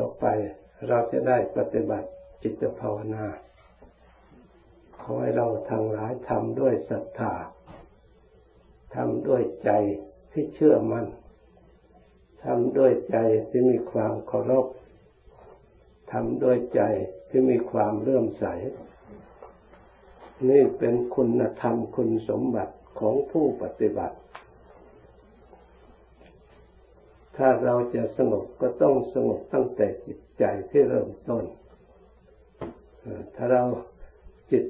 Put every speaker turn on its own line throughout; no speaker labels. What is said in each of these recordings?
ต่อไปเราจะได้ปฏิบัติจิตภาวนา ขอให้เราทั้งหลายทำด้วยศรัทธาทำด้วยใจที่เชื่อมัน่นทำด้วยใจที่มีความเคารพทำด้วยใจที่มีความเลื่อมใส นี่เป็นคุณธรรมคุณสมบัติของผู้ปฏิบัติ ถ้าเราจะสงบก็ต้องสงบตั้งแต่จิตใจที่เริ่มต้น ถ้าเราจิต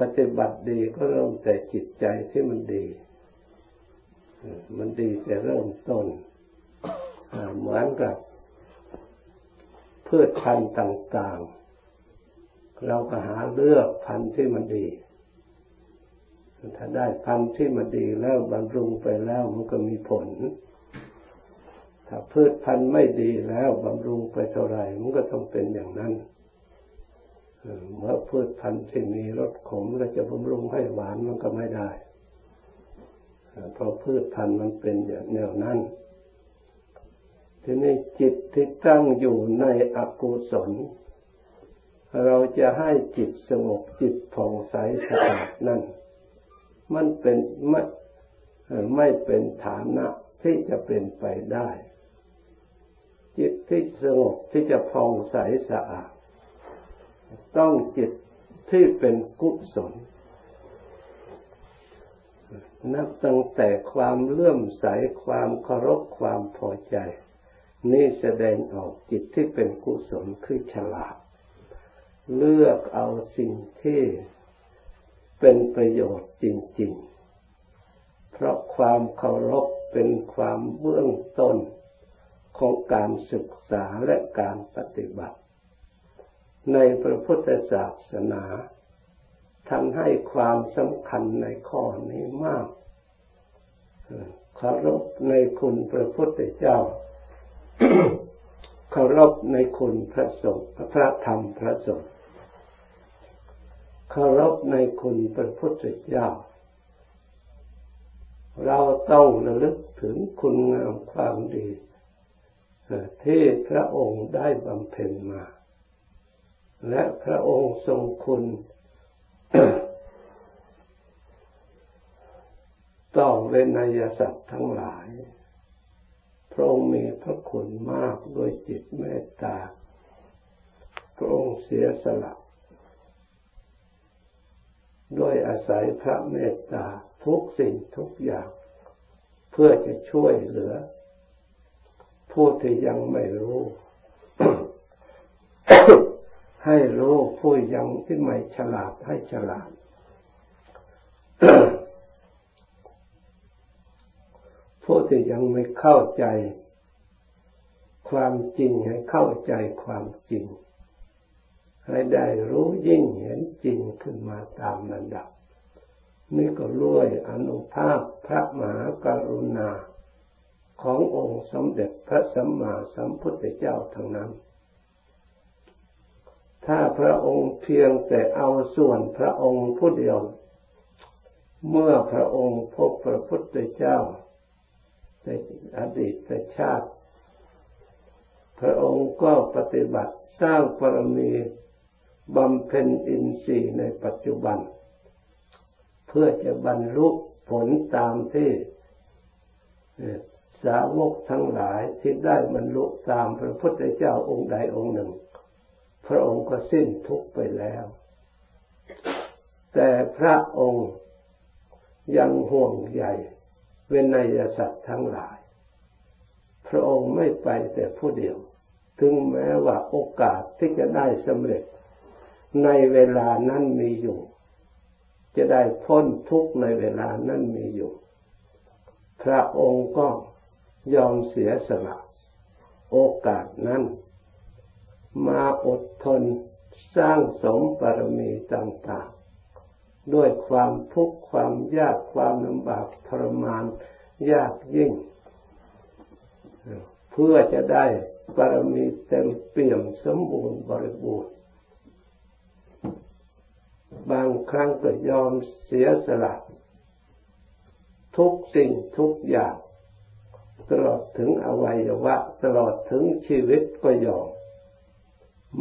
ปฏิบัติดีก็เริ่มแต่จิตใจที่มันดี มันดีแต่เริ่มต้น เหมือนกับพืชพันธุ์ต่าง ๆ เราก็หาเลือกพันธุ์ที่มันดี ถ้าได้พันธุ์ที่มันดีแล้วบำรุงไปแล้วมันก็มีผล ถ้าพืชพันธุ์ไม่ดีแล้วบำรุงไปเท่าไรมันก็ต้องเป็นอย่างนั้นเมื่อพืชพันธุ์ที่มีรสขมแล้วจะบำรุงให้หวานมันก็ไม่ได้เพราะพืชพันธุ์มันเป็นอย่างแนวนั้นทีนี้จิตที่ตั้งอยู่ในอกุศลเราจะให้จิตสงบจิตผ่องใสสะอาดนั่น มันเป็นไม่ไม่เป็นฐานะที่จะเป็นไปได้ จิตที่สงบที่จะผ่องใสสะอาด ต้องจิตที่เป็นกุศล นับตั้งแต่ความเลื่อมใสความเคารพความพอใจ นี่แสดงออกจิตที่เป็นกุศลคือฉลาด เลือกเอาสิ่งที่เป็นประโยชน์จริง ๆ เพราะความเคารพเป็นความเบื้องต้น ของการศึกษาและการปฏิบัติ ในพระพุทธศาสนาท่านให้ความสำคัญในข้อนี้มากเคารพในคุณพระพุทธเจ้าเคารพในคุณพระสงฆ์พระธรรมพระสงฆ์เคารพในคุณพระพุทธเจ้า เราต้องระลึกถึงคุณงามความดี ที่พระองค์ได้บำเพ็ญมา และพระองค์ทรงคุณต่อเวนยสัตว์ทั้งหลาย พระองค์มีพระคุณมากโดยจิตเมตตา พระองค์เสียสละด้วยอาศัยพระเมตตาทุกสิ่งทุกอย่าง เพื่อจะช่วยเหลือ ผู้ที่ยังไม่รู้ ให้รู้ผู้ยังที่ไม่ฉลาดให้ฉลาด ผู้ที่ยังไม่เข้าใจ ความจริงให้เข้าใจความจริง ให้ได้รู้ยิ่งเห็นจริงขึ้นมาตามระดับนี่ก็รวยอนุภาพพระมหากรุณา ขององค์สมเด็จพระสัมมาสัมพุทธเจ้าทั้งนั้น ถ้าพระองค์เพียงแต่เอาส่วนพระองค์ผู้เดียว เมื่อพระองค์พบพระพุทธเจ้าในอดีตชาติ พระองค์ก็ปฏิบัติสร้างปรมีบำเพ็ญอินทรีย์ในปัจจุบัน เพื่อจะบรรลุผลตามที่ สาวกทั้งหลายที่ได้บรรลุตามพระพุทธเจ้าองค์ใดองค์หนึ่ง พระองค์ก็สิ้นทุกไปแล้ว แต่พระองค์ยังห่วงใยเวนยสัตว์ทั้งหลาย พระองค์ไม่ไปแต่ผู้เดียว ถึงแม้ว่าโอกาสที่จะได้สำเร็จ ในเวลานั้นมีอยู่ จะได้พ้นทุกในเวลานั้นมีอยู่ พระองค์ก็ ยอมเสียสละโอกาสนั้น มาอดทนสร้างสมบารมีต่างๆ ด้วยความทุกข์ความยากความลำบากทรมานยากยิ่ง เพื่อจะได้บารมีเต็มเปี่ยมสมบูรณ์บริบูรณ์บางครั้งก็ยอมเสียสละ ทุกสิ่งทุกอย่าง ตลอดถึงอวัยวะ ตลอดถึงชีวิตก็ยอม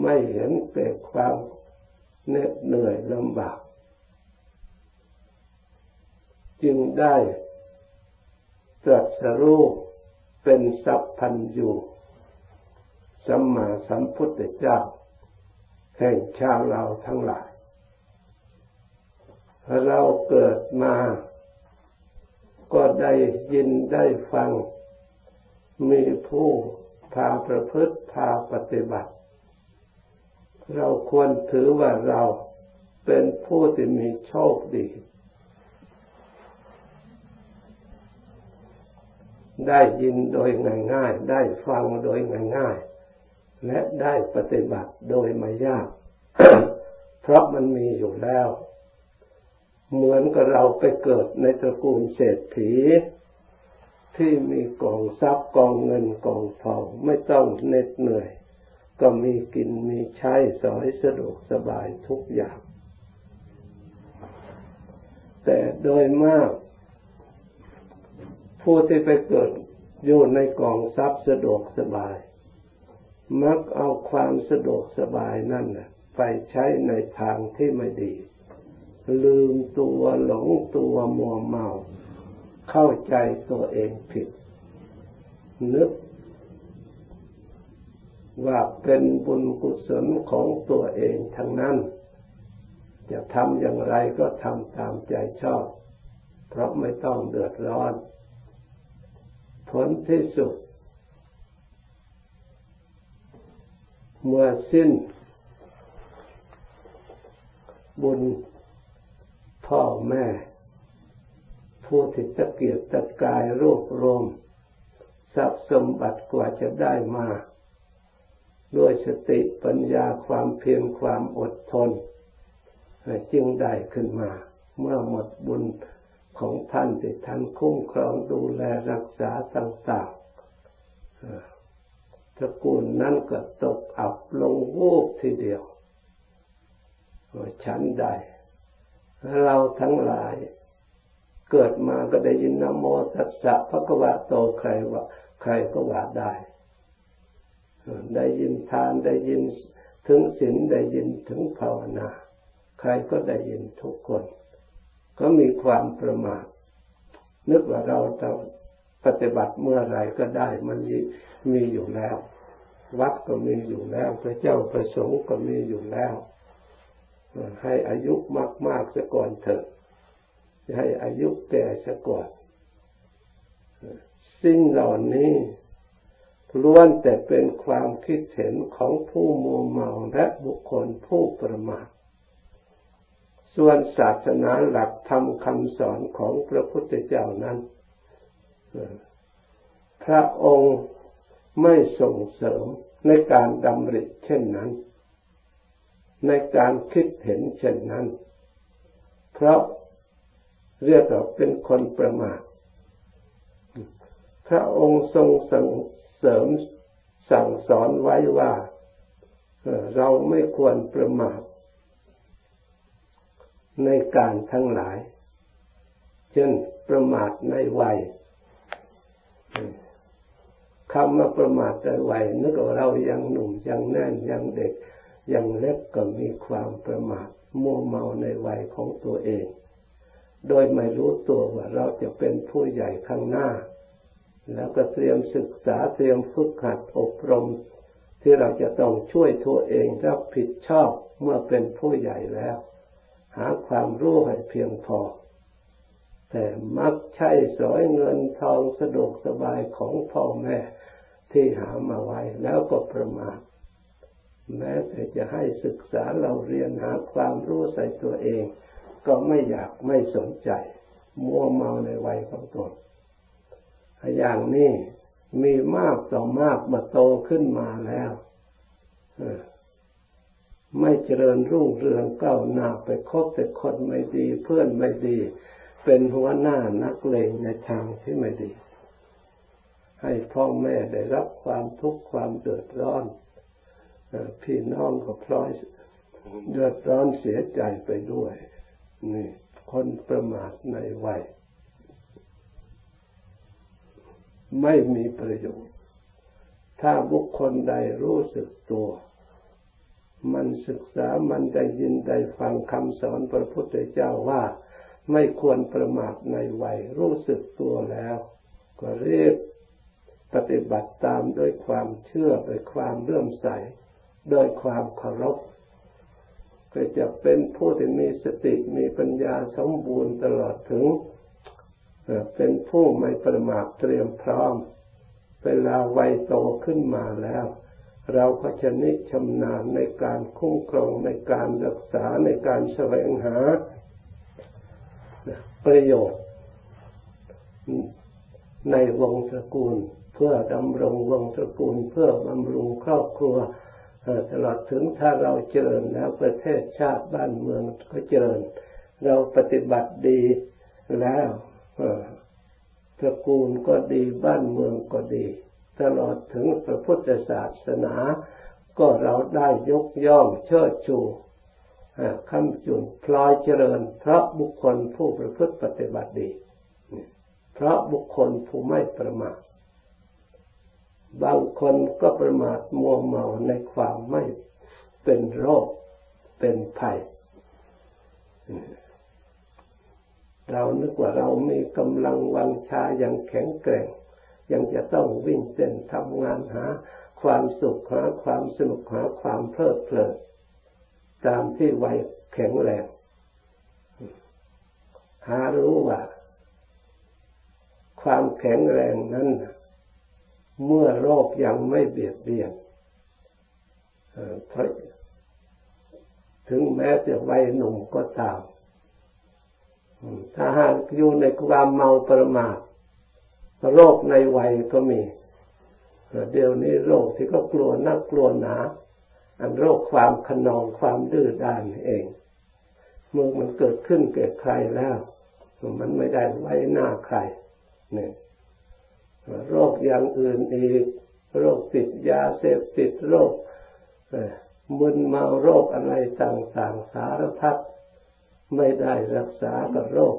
ไม่เห็นเกิดความเหน็ดเหนื่อยลำบาก จึงได้ตรัสรู้เป็นสัพพันยูสัมมาสัมพุทธเจ้าแห่งชาวเราทั้งหลาย เราเกิดมา ก็ได้ยินได้ฟัง มีผู้พาประพฤติพาปฏิบัติ เราควรถือว่าเราเป็นผู้ที่มีโชคดี ได้ยินโดยง่ายๆ ได้ฟังโดยง่ายๆ และได้ปฏิบัติโดยไม่ยาก เพราะมันมีอยู่แล้ว เหมือนกับเราไปเกิดในตระกูลเศรษฐี ที่มีกองทรัพย์กองเงินกองทองไม่ต้องเหน็ดเหนื่อย ก็มีกินมีใช้สอยสะดวกสบายทุกอย่าง แต่โดยมาก ผู้ที่ไปเกิดอยู่ในกองทรัพย์สะดวกสบาย มักเอาความสะดวกสบายนั่นไปใช้ในทางที่ไม่ดี ลืมตัวหลงตัวมัวเมา เข้าใจตัวเองผิด นึกว่าเป็นบุญกุศลของตัวเองทั้งนั้น จะทำอย่างไรก็ทำตามใจชอบ เพราะไม่ต้องเดือดร้อน ผลที่สุด เมื่อสิ้น บุญพ่อแม่ ผู้ที่ตะเกียบตะกายรวบรวมทรัพย์สมบัติกว่าจะได้มา ด้วยสติปัญญาความเพียรความอดทน จึงได้ขึ้นมา เมื่อหมดบุญของท่านที่ท่านคุ้มครองดูแลรักษาต่างๆตระกูลนั้นก็ตกอับลงวูบทีเดียวฉันใดเราทั้งหลาย เกิดมาก็ได้ยินนโมตัสสะพระกวะโตใครว่า ใครก็ว่าได้ ได้ยินทานได้ยินถึงศีลได้ยินถึงภาวนา ใครก็ได้ยินทุกคน ก็มีความประมาทนึกว่าเราจะปฏิบัติเมื่อไรก็ได้ มันมีอยู่แล้ว วัดก็มีอยู่แล้ว พระเจ้าประสงค์ก็มีอยู่แล้ว ให้อายุมากๆซะก่อนเถอะ ให้อายุแก่ซะก่อนสิ่งเหล่านี้ล้วนแต่เป็นความคิดเห็นของผู้มัวเมาและบุคคลผู้ประมาท ส่วนศาสนาหลักธรรมคำสอนของพระพุทธเจ้านั้น พระองค์ไม่ส่งเสริมในการดำริเช่นนั้น ในการคิดเห็นเช่นนั้น เพราะ เรียกว่าเป็นคนประมาทพระองค์ทรงส่งเสริมสั่งสอนไว้ว่าเราไม่ควรประมาทในการทั้งหลาย เช่นประมาทในวัยคำว่าประมาทในวัยนึกว่าเรายังหนุ่มยังแน่นยังเด็กยังเล็กก็มีความประมาทมัวเมาในวัยของตัวเอง โดยไม่รู้ตัวว่าเราจะเป็นผู้ใหญ่ข้างหน้า แล้วก็เตรียมศึกษาเตรียมฝึกหัดอบรม ที่เราจะต้องช่วยตัวเองรับผิดชอบเมื่อเป็นผู้ใหญ่แล้ว หาความรู้ให้เพียงพอ แต่มักใช้สอยเงินทองสะดวกสบายของพ่อแม่ที่หามาไว้แล้วก็ประมาทแม้แต่จะให้ศึกษาเราเรียนหาความรู้ใส่ตัวเอง ก็ไม่อยากไม่สนใจ มัวเมาในวัยของตนอย่างนี้มีมากต่อมากมาโตขึ้นมาแล้วไม่เจริญรุ่งเรืองก้าวหน้าไปคบแต่คนไม่ดี เพื่อนไม่ดี เป็นหัวหน้านักเลงในทางที่ไม่ดี ให้พ่อแม่ได้รับความทุกข์ความเดือดร้อนพี่น้องก็พลอยเดือดร้อนเสียใจไปด้วย นี่คนประมาทในวัยไม่มีประโยชน์ ถ้าบุคคลใดรู้สึกตัว มันศึกษามันได้ยินได้ฟังคำสอนพระพุทธเจ้าว่า ไม่ควรประมาทในวัยรู้สึกตัวแล้ว ก็เรียบปฏิบัติตามด้วยความเชื่อด้วยความเลื่อมใสด้วยความเคารพ ก็จะเป็นผู้ที่มีสติมีปัญญาสมบูรณ์ตลอดถึงเป็นผู้ไม่ประมาทเตรียมพร้อม เวลาวัยโตขึ้นมาแล้ว เราก็ชนิชำนาญในการคุ้มครองในการรักษาในการแสวงหาประโยชน์ในวงตระกูล เพื่อดำรงวงตระกูล เพื่อบำรุงครอบครัว ตลอดถึงถ้าเราเจริญแล้วประเทศชาติบ้านเมืองก็เจริญ เราปฏิบัติดีแล้วตระกูลก็ดีบ้านเมืองก็ดี ตลอดถึงพระพุทธศาสนา ก็เราได้ยกย่องเชิดชูคำจุนพลอยเจริญ เพราะบุคคลผู้ประพฤติปฏิบัติดี เพราะบุคคลผู้ไม่ประมาท บางคนก็ประมาทมัวเมาในความไม่เป็นโรคเป็นภัย เรานึกว่าเรามีกำลังวังชาอย่างแข็งแกร่ง ยังจะต้องวิ่งเต้นทำงานหา ความสุขหาความสนุกหาความเพลิดเพลินตามที่วัยแข็งแรง หารู้ว่า ความแข็งแรงนั้น เมื่อโรคยังไม่เบียดเบียนถึงแม้จะวัยหนุ่มก็ตาม ถ้าหากอยู่ในความเมาประมาทโรคในวัยก็มี เดี๋ยวนี้โรคที่ก็กลัวนักกลัวหนา อันโรคความขนองความดื้อด้านเอง เมื่อมันเกิดขึ้นเกิดใครแล้ว มันไม่ได้ไว้หน้าใครเนี่ย โรคอย่างอื่นอีก โรคติดยาเสพติดโรคมึนเมาโรคอะไรต่างๆสารพัดไม่ได้รักษากับโรค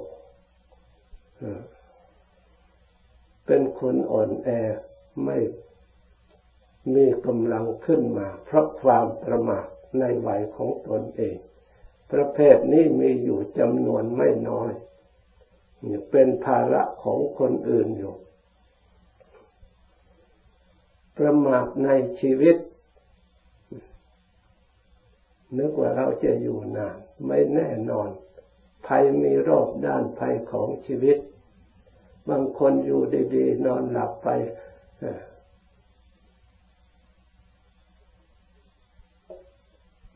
เป็นคนอ่อนแอไม่มีกำลังขึ้นมา เพราะความประมาทในวัยของตนเอง ประเภทนี้มีอยู่จำนวนไม่น้อย เป็นภาระของคนอื่นอยู่ ประมาทในชีวิต นึกว่าเราจะอยู่นาน ไม่แน่นอน ภัยมีรอบด้านภัยของชีวิต บางคนอยู่ดีๆ นอนหลับไป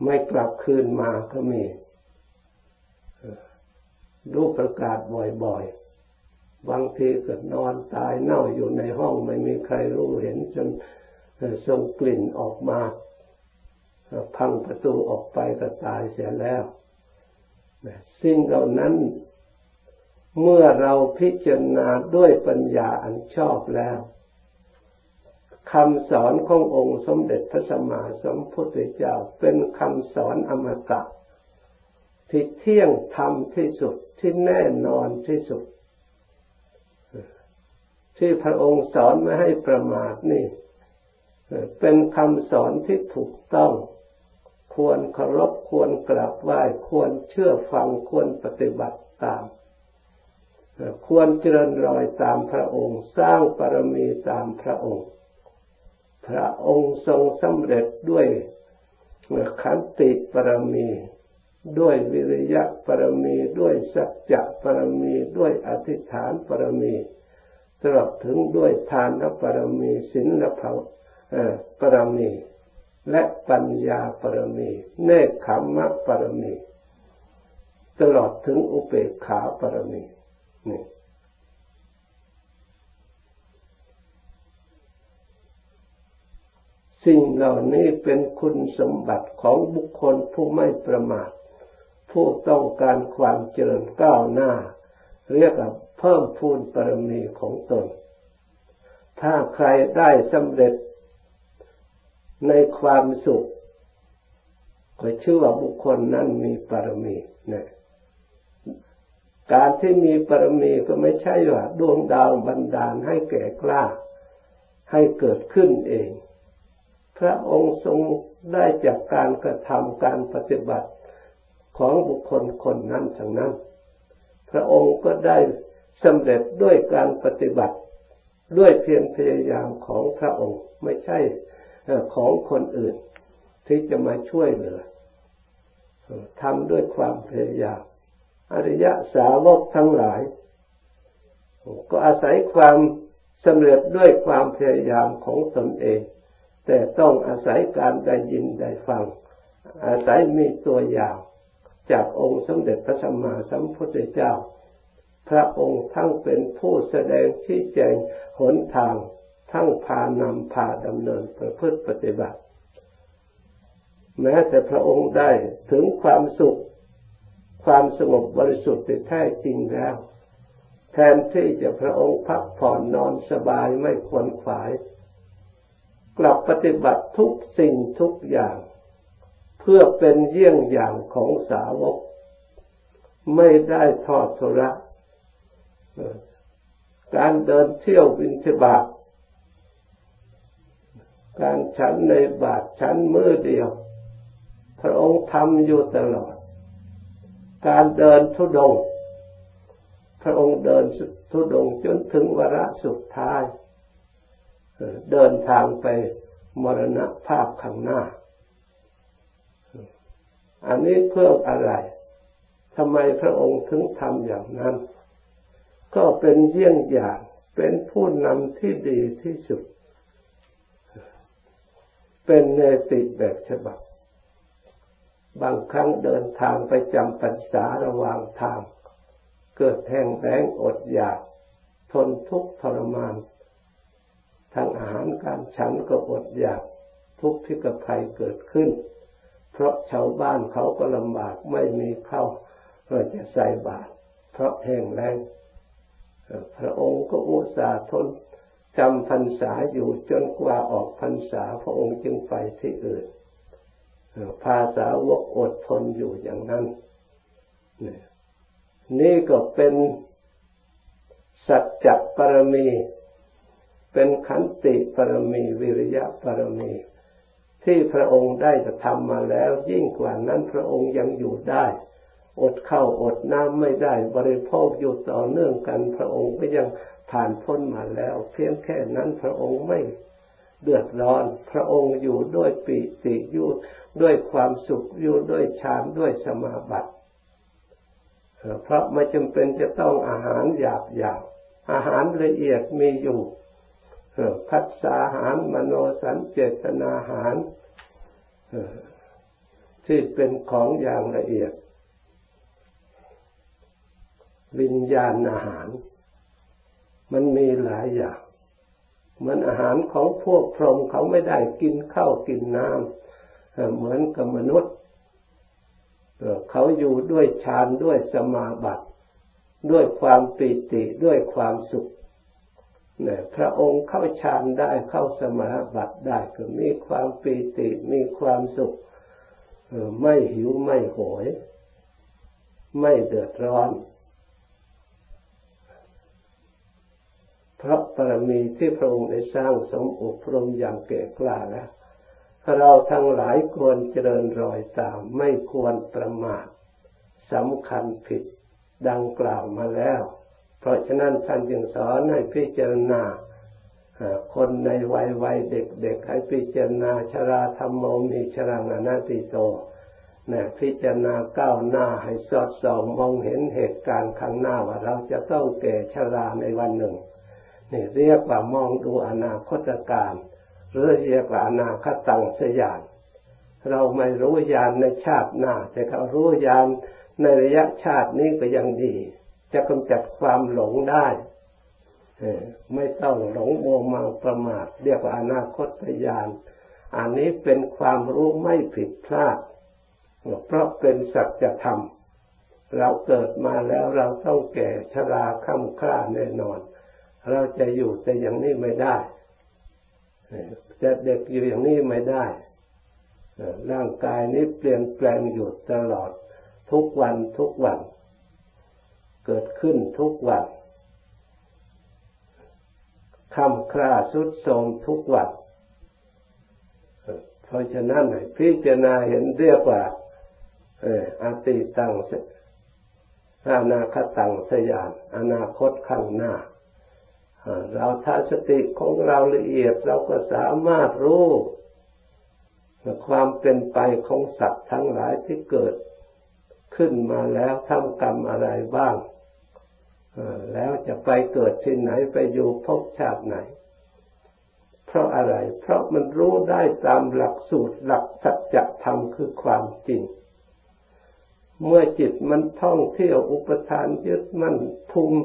ไม่กลับคืนมาก็มี รูปประกาศบ่อยๆ บางทีก็นอนตายเน่าอยู่ในห้องไม่มีใครรู้เห็นจนส่งกลิ่นออกมาพังประตูออกไปก็ตายเสียแล้วสิ่งเหล่านั้น เมื่อเราพิจารณาด้วยปัญญาอันชอบแล้วคำสอนขององค์สมเด็จพระสัมมาสัมพุทธเจ้าเป็นคำสอนอมตะที่เที่ยงธรรมที่สุดที่แน่นอนที่สุด ที่พระองค์สอนไม่ให้ประมาทนี่ เป็นคำสอนที่ถูกต้อง ควรเคารพควรกราบไหว้ควรเชื่อฟังควรปฏิบัติตาม ควรเจริญรอยตามพระองค์ สร้างปรมีตามพระองค์ พระองค์ทรงสำเร็จด้วยขันติปรมีด้วยวิริยะปรมี ด้วยสัจจะปรมี ด้วยอธิษฐานปรมี ตลอดถึงด้วยทานปรมีศีลภาวปรมี และปัญญาปรมี เนคขมมะปรมี ตลอดถึงอุเบกขาปรมีนี่สิ่งเหล่านี้เป็นคุณสมบัติของบุคคลผู้ไม่ประมาท ผู้ต้องการความเจริญก้าวหน้า เรียกว่า เพิ่มพูนปรมีของตน ถ้าใครได้สำเร็จในความสุข ก็ชื่อว่าบุคคลนั้นมีปรมีนะการที่มีปรมีก็ไม่ใช่ว่าดวงดาวบันดาลให้แก่กล้า ให้เกิดขึ้นเอง พระองค์ทรงได้จากการกระทำการปฏิบัติของบุคคลคนนั้นทั้งนั้น พระองค์ก็ได้ สำเร็จด้วยการปฏิบัติ ด้วยเพียรพยายามของพระองค์ ไม่ใช่ของคนอื่น ที่จะมาช่วยเหลือทำด้วยความพยายามอริยะสาวกทั้งหลาย ก็อาศัยความสำเร็จด้วยความพยายามของตนเอง แต่ต้องอาศัยการได้ยินได้ฟัง อาศัยมีตัวอย่าง จากองค์สมเด็จพระสัมมาสัมพุทธเจ้า พระองค์ทั้งเป็นผู้แสดงชี้แจงหนทาง ทั้งพานำพาดำเนินประพฤติปฏิบัติ แม้แต่พระองค์ได้ถึงความสุข ความสงบบริสุทธิ์แท้จริงแล้ว แทนที่จะพระองค์พักผ่อนนอนสบายไม่ควรขวาย กลับปฏิบัติทุกสิ่งทุกอย่างเพื่อเป็นเยี่ยงอย่างของสาวก ไม่ได้ทอดทุระ การเดินเที่ยววินทบาทการฉันในบาทฉันมือเดียว พระองค์ทำอยู่ตลอด การเดินทุดง พระองค์เดินทุดงจนถึงวาระสุดท้าย เดินทางไปมรณภาพข้างหน้า อันนี้เพื่ออะไรทำไมพระองค์ถึงทำอย่างนั้น ก็เป็นเยี่ยงอย่าง เป็นผู้นำที่ดีที่สุด เป็นเนติแบบฉบับ บางครั้งเดินทางไปจำพรรษาระหว่างทาง เกิดแห้งแล้งอดอยาก ทนทุกข์ทรมาน ทางอาหารการฉันก็อดอยาก ทุกข์ที่กับภัยเกิดขึ้น เพราะชาวบ้านเขาก็ลำบากไม่มีข้าวก็จะใส่บาตรเพราะแห้งแล้ง พระองค์ก็อุตส่าห์ทนจำพรรษาอยู่จนกว่าออกพรรษาพระองค์จึงไปที่อื่นภาษาวกอดทนอยู่อย่างนั้น นี่ก็เป็นสัจจะปรมี เป็นขันติปรมีวิริยะปรมี ที่พระองค์ได้กระทำมาแล้ว ยิ่งกว่านั้นพระองค์ยังอยู่ได้ อดข้าวอดน้ำไม่ได้บริโภคอยู่ต่อเนื่องกัน พระองค์ก็ยังผ่านพ้นมาแล้ว เพียงแค่นั้นพระองค์ไม่เดือดร้อน พระองค์อยู่ด้วยปิติอยู่ด้วยความสุขอยู่ด้วยฌานด้วยสมาบัติเพราะไม่จำเป็นจะต้องอาหารหยาบหยาบอาหารละเอียดมีอยู่พัฒสาหารมโนสันเจตนาหารที่เป็นของอย่างละเอียด วิญญาณอาหาร มันมีหลายอย่างมันอาหารของพวกพรหมเขาไม่ได้กินข้าวกินน้ำเหมือนกับมนุษย์เขาอยู่ด้วยฌานด้วยสมาบัติด้วยความปิติด้วยความสุขเนี่ยพระองค์เข้าฌานได้เข้าสมาบัติได้ก็มีความปีติมีความสุขไม่หิวไม่โหย ไม่เดือดร้อน เพราะปรมีที่พระองค์ได้สร้างสมอบรมอย่างเก่กล้าแล้วเราทั้งหลายควรเจริญรอยตามไม่ควรประมาทสำคัญผิดดังกล่าวมาแล้ว เพราะฉะนั้นท่านจึงสอนให้พิจารณาคนในวัยวัยเด็กๆให้พิจารณาชราธรรมโมมีชรังอนาติโตนะพิจารณาก้าวหน้าให้สอดส่องมองเห็นเหตุการณ์ข้างหน้าว่าเราจะต้องแก่ชราในวันหนึ่ง นี่เรียกว่ามองดูอนาคตการหรือเรียกว่าอนาคตังสยานเราไม่รู้ยานในชาติหน้า แต่เขารู้ยานในระยะชาตินี้ก็ยังดี จะกำจัดความหลงได้ไม่ต้องหลงโมมังประมาท เรียกว่าอนาคตญาณอันนี้เป็นความรู้ไม่ผิดพลาด เพราะเป็นสัจธรรม เราเกิดมาแล้วเราต้องแก่ชราค่ำคร่าแน่นอน เราจะอยู่แต่อย่างนี้ไม่ได้จะเด็กอยู่อย่างนี้ไม่ได้ร่างกายนี้เปลี่ยนแปลงอยู่ตลอด ทุกวันทุกวัน เกิดขึ้นทุกวันคำคราสุดโทมทุกวันเพราะฉะนั้นพิจารณาเห็นเรียกว่าอออติตังอนาคตังสยานอนาคตข้างหน้า เราถ้าสติของเราละเอียดเราก็สามารถรู้ความเป็นไปของสัตว์ทั้งหลายที่เกิดขึ้นมาแล้วทำกรรมอะไรบ้างแล้วจะไปเกิดที่ไหนไปอยู่ภพชาติไหน เพราะอะไร เพราะมันรู้ได้ตามหลักสูตรหลักสัจธรรมคือความจริง เมื่อจิตมันท่องเที่ยวอุปทานยึดมั่นภูมิ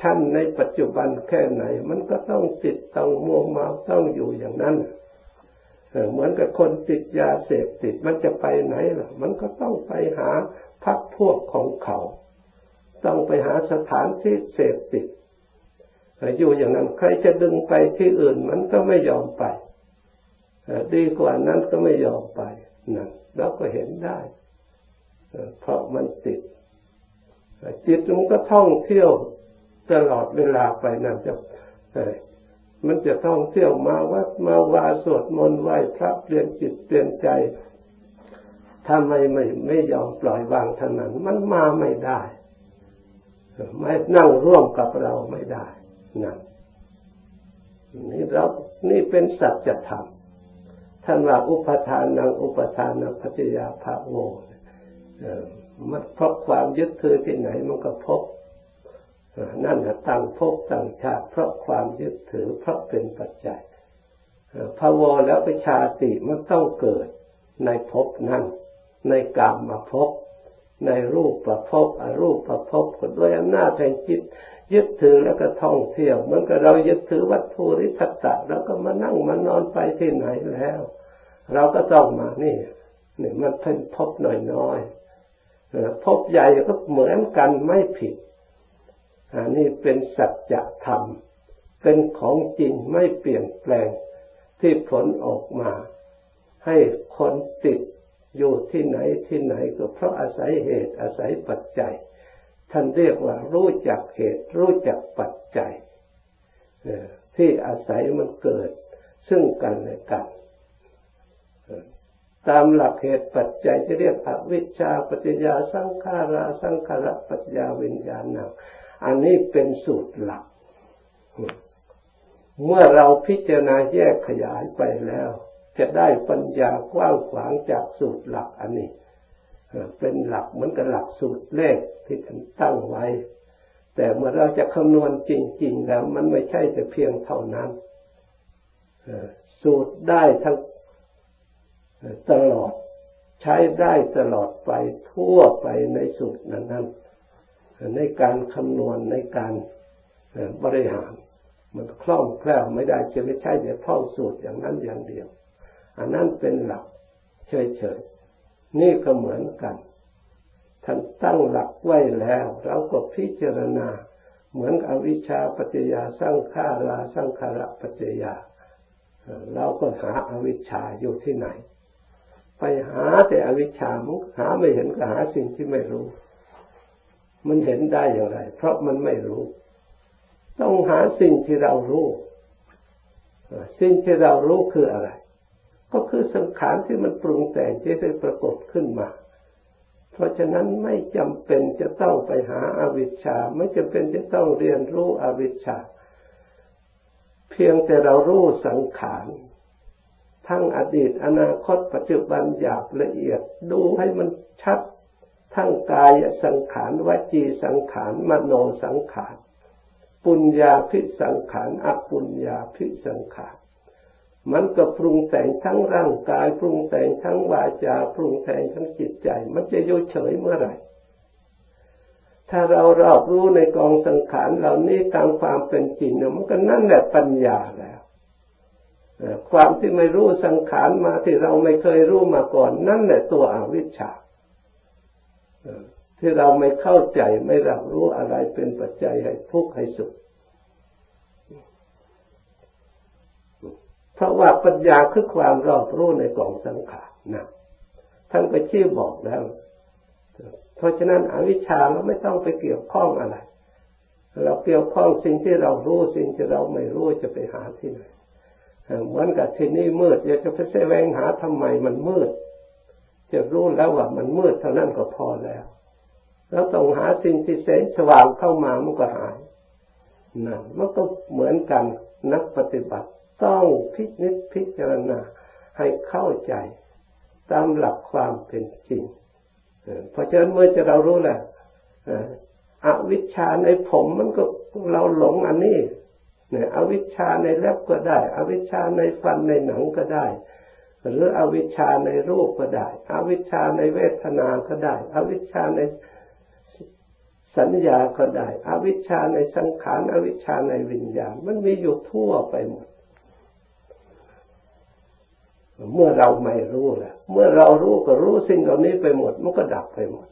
ชั้นในปัจจุบันแค่ไหน มันก็ต้องติดต้องมัวเมาต้องอยู่อย่างนั้นเหมือนกับคนติดยาเสพติดมันจะไปไหนล่ะ มันก็ต้องไปหาพักพวกของเขา ต้องไปหาสถานที่เสพติดอยู่อย่างนั้นใครจะดึงไปที่อื่นมันก็ไม่ยอมไปดีกว่านั้นก็ไม่ยอมไปนั่นเราก็เห็นได้ เพราะมันติดจิตมันก็ท่องเที่ยว ตลอดเวลาไปนั่นจะมันจะท่องเที่ยวมาวัดมาวาสวดมนต์ไหว้พระเปลี่ยนจิตเปลี่ยนใจถ้าไม่ไม่ไม่ยอมปล่อยวางทางนั้น มันมาไม่ได้ไม่นั่งร่วมกับเราไม่ได้นั่นนี่เรานี่เป็นสัจธรรมท่านว่าอุปทานนังอุปทานนปัจยาภาโวมันเพราะความยึดถือที่ไหนมันก็พบ นั่นตั้งภพตั้งชาติ เพราะความยึดถือเพราะเป็นปัจจัยภาวะแล้วประชาติมันต้องเกิดในภพนั้น ในกามมาภพในรูปประภพอรูปประภพก็ด้วยอำนาจแห่งจิต ยึดถือแล้วก็ท่องเที่ยวเหมือนกับเรายึดถือวัตถุริทัตตะแล้วก็มานั่งมานอนไปที่ไหนแล้ว เราก็ต้องมานี่นี่มันเป็นภพน้อยๆภพใหญ่ก็เหมือนกันไม่ผิด อันนี้เป็นสัจธรรม เป็นของจริงไม่เปลี่ยนแปลงที่ผลออกมา ให้คนติดอยู่ที่ไหนที่ไหนก็เพราะอาศัยเหตุอาศัยปัจจัย ท่านเรียกว่ารู้จักเหตุ รู้จักปัจจัยที่อาศัยมันเกิด ซึ่งกันและกันตามหลักเหตุปัจจัยจะเรียกอวิชชาปัจจยาสังขาราสังขารปัจจยาวิญญาณัง อันนี้เป็นสูตรหลัก เมื่อเราพิจารณาแยกขยายไปแล้ว จะได้ปัญญากว้างขวางจากสูตรหลักอันนี้ เป็นหลักเหมือนกับหลักสูตรเลขที่ท่านตั้งไว้ แต่เมื่อเราจะคำนวณจริง ๆ แล้ว มันไม่ใช่แต่เพียงเท่านั้นสูตรได้ทั้งตลอด ใช้ได้ตลอดไปทั่วไปในสูตรนั้น ในการคำนวณในการบริหาร มันคล่องแคล่วไม่ได้จะไม่ใช่แต่ท่องสูตรอย่างนั้นอย่างเดียว อันนั้นเป็นหลักเฉยๆนี่ก็เหมือนกันท่านตั้งหลักไว้แล้ว เราก็พิจารณา เหมือนอวิชชาปัจจยาสร้างขาราสร้างคาระปัจจยาเราก็หาอาวิชชาอยู่ที่ไหน ไปหาแต่อวิชชามันหาไม่เห็นก็หาสิ่งที่ไม่รู้ มันเห็นได้อย่างไร เพราะมันไม่รู้ ต้องหาสิ่งที่เรารู้ สิ่งที่เรารู้คืออะไร ก็คือสังขารที่มันปรุงแต่งที่ได้ปรากฏขึ้นมา เพราะฉะนั้นไม่จำเป็นจะต้องไปหาอาวิชชา ไม่จำเป็นจะต้องเรียนรู้อวิชชา เพียงแต่เรารู้สังขารทั้งอดีตอนาคตปัจจุบันหยาบละเอียดดูให้มันชัด ทั้งกายสังขารวจีสังขารมโนสังขารปุญญาพิสังขารอปุญญาพิสังขารมันก็ปรุงแต่งทั้งร่างกาย ปรุงแต่งทั้งวาจาปรุงแต่งทั้งจิตใจ มันจะโยเฉยเมื่อไหร่ ถ้าเรารอบรู้ในกองสังขารเหล่านี้ตามความเป็นจริงเนี่ยมันก็นั่นแหละปัญญาแล้วความที่ไม่รู้สังขารมาที่เราไม่เคยรู้มาก่อน นั่นแหละตัวอวิชชา ที่เราไม่เข้าใจไม่รับรู้อะไรเป็นปัจจัยให้ทุกข์ให้สุข เพราะว่าปัญญาคือความรอบรู้ในกองสังขารนะท่านไปชี้บอกแล้ว เพราะฉะนั้นอวิชชาเราไม่ต้องไปเกี่ยวข้องอะไร เราเกี่ยวข้องสิ่งที่เรารู้สิ่งที่เราไม่รู้จะไปหาที่ไหนเหมือนกับที่นี่มืดอยากจะไปแสวงหาทำไมมันมืด จะรู้แล้วว่ามันมืดเท่านั้นก็พอแล้วแล้วต้องหาสิ่งที่แสงสว่างเข้ามามันก็หายนั่นมันก็เหมือนกันนักปฏิบัติ ต้องพิจิตพิจารณาให้เข้าใจ ตามหลักความเป็นจริงเพราะฉะนั้นเมื่อจะเรารู้แหละอวิชชาในผมมันก็เราหลงอันนี้เนี่ยอวิชชาในเล็บก็ได้ อวิชชาในฟันในหนังก็ได้ หรืออวิชชาในรูปก็ได้ อวิชชาในเวทนาก็ได้ อวิชชาในสัญญาก็ได้ อวิชชาในสังขาร อวิชชาในวิญญาณ มันมีอยู่ทั่วไปหมด เมื่อเราไม่รู้แหละเมื่อเรารู้ก็รู้สิ่งเหล่านี้ไปหมด มันก็ดับไปหมด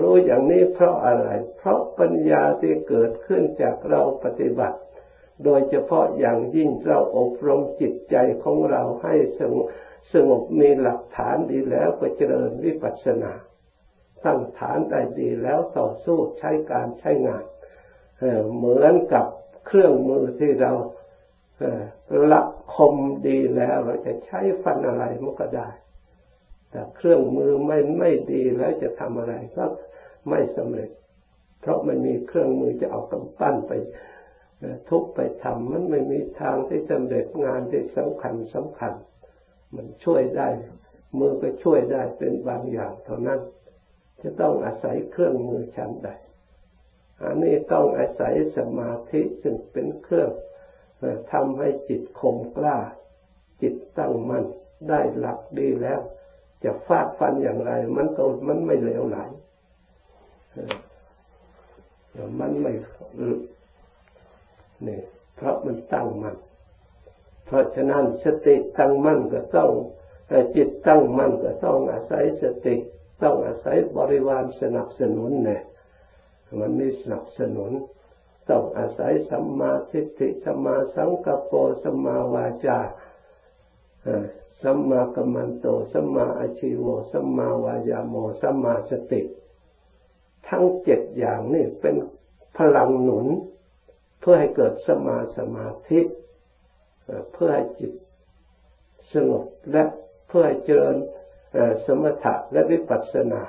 รู้อย่างนี้เพราะอะไร เพราะปัญญาที่เกิดขึ้นจากเราปฏิบัติ โดยเฉพาะอย่างยิ่งเราอบรมจิตใจของเราให้สงบสงบมีหลักฐานดีแล้วก็เจริญวิปัสสนา ตั้งฐานได้ดีแล้วต่อสู้ใช้การใช้งานเหมือนกับเครื่องมือที่เราละคมดีแล้วเราจะใช้ฟันอะไรมันก็ได้ แต่เครื่องมือไม่ไม่ดีแล้วจะทำอะไรก็ไม่สำเร็จ เพราะมันมีเครื่องมือจะเอากำปั้นไป ทุบไปทำมันไม่มีทางที่สำเร็จงานที่สำคัญสำคัญ มันช่วยได้ มือก็ช่วยได้เป็นบางอย่างเท่านั้น จะต้องอาศัยเครื่องมือชั้นใดอันนี้ต้องอาศัยสมาธิซึ่งเป็นเครื่องทำให้จิตคมกล้า จิตตั้งมั่นได้หลักดีแล้ว จะฟาดฟันอย่างไร มันก็มันไม่เหลวไหลมันไม่ นี่เพราะมันตั้งมั่นเพราะฉะนั้นสติตั้งมั่นก็ต้องจิตตั้งมั่นก็ต้องอาศัยสติ ต้องอาศัยบริวารสนับสนุนเนี่ยมันมีสนับสนุน ต้องอาศัยสัมมาทิฏฐิสัมมาสังกัปโปสัมมาวาจาสัมมากัมมันโตสัมมาอาชิโวสัมมาวายาโมสัมมาสติ ทั้งเจ็ดอย่างนี่เป็นพลังหนุน พื่อให้เกิดสมาสมาธิเพื่อให้จิตสงบและเพื่อให้เจริญสมถะและวิปัสสนา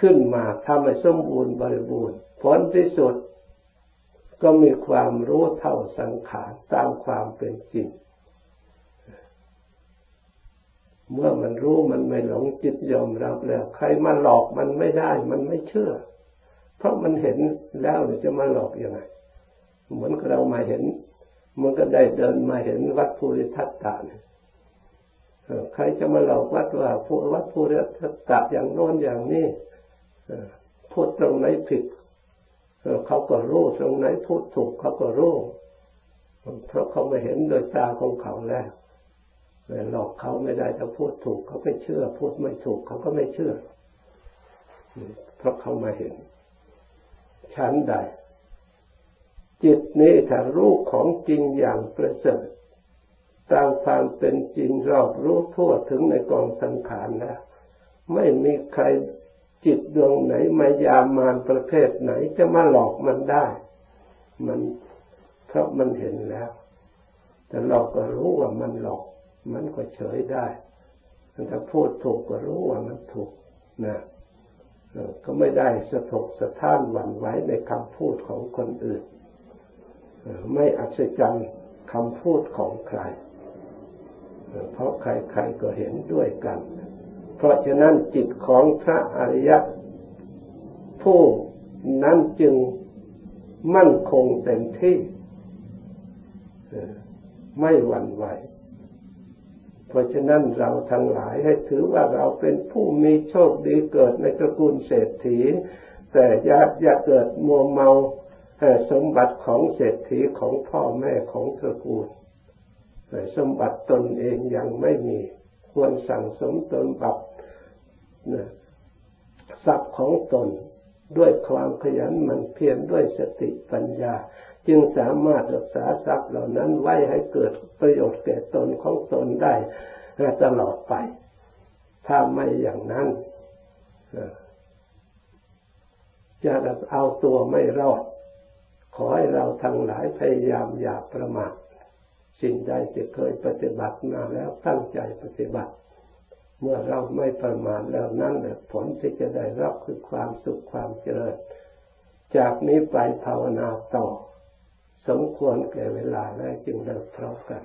ขึ้นมาทำให้สมบูรณ์บริบูรณ์ผลที่สุดก็มีความรู้เท่าสังขารตามความเป็นจริง เมื่อมันรู้มันไม่หลงจิตยอมรับแล้ว ใครมาหลอกมันไม่ได้ มันไม่เชื่อ เพราะมันเห็นแล้วจะมาหลอกอยังไงเหมือนเรามาเห็น มันก็ได้เดินมาเห็นวัดภูริทัตตาเนี่ยใครจะมาหลอกวัดว่าผู้วัดภูริทัตตาอย่างโน้นอย่างนี้พูดตรงไหนผิดเขาก็รู้ตรงไหนพูดถูกเขาก็รู้เพราะเขาไม่เห็นโดยตาของเขาแล้วหลอกเขาไม่ได้ถ้าพูดถูกเขาไม่เชื่อ พูดไม่ถูกเขาก็ไม่เชื่อเพราะเขามาเห็น ชั้นใด จิตนี้ถ้ารู้ของจริงอย่างประเสริฐตามความเป็นจริงรอบรู้ทั่วถึงในกองสังขารแล้วไม่มีใครจิตดวงไหนมายามานประเภทไหนจะมาหลอกมันได้ มันเพราะมันเห็นแล้ว แต่เราก็รู้ว่ามันหลอก มันก็เฉยได้ถ้าพูดถูกก็รู้ว่ามันถูกนะ ก็ไม่ได้สะทกสะท้านหวั่นไหวในคำพูดของคนอื่น ไม่อัศจรรย์คำพูดของใคร เพราะใครๆก็เห็นด้วยกัน เพราะฉะนั้นจิตของพระอริยะผู้นั้นจึงมั่นคงเต็มที่ ไม่หวั่นไหว เพราะฉะนั้นเราทั้งหลายให้ถือว่าเราเป็นผู้มีโชคดีเกิดในตระกูลเศรษฐี แต่อย่าอย่าเกิดมัวเมาสมบัติของเศรษฐีของพ่อแม่ของตระกูลสมบัติตนเองยังไม่มีควรสั่งสมตนบัตรทรัพย์ของตนด้วยความขยันมันเพียรด้วยสติปัญญา จึงสามารถรักษาทรัพย์เหล่านั้นไว้ให้เกิดประโยชน์แก่ตนของตนได้ตลอดไป ถ้าไม่อย่างนั้นจะเอาตัวไม่รอด ขอให้เราทั้งหลายพยายามอย่าประมาทสิ่งใดที่เคยปฏิบัติมาแล้วตั้งใจปฏิบัติ เมื่อเราไม่ประมาทแล้วนั่นแหละผลที่จะได้รับคือความสุขความเจริญ จากนี้ไปภาวนาต่อ สมควรแก่เวลาแล้วจึงเลิกพร้อมกัน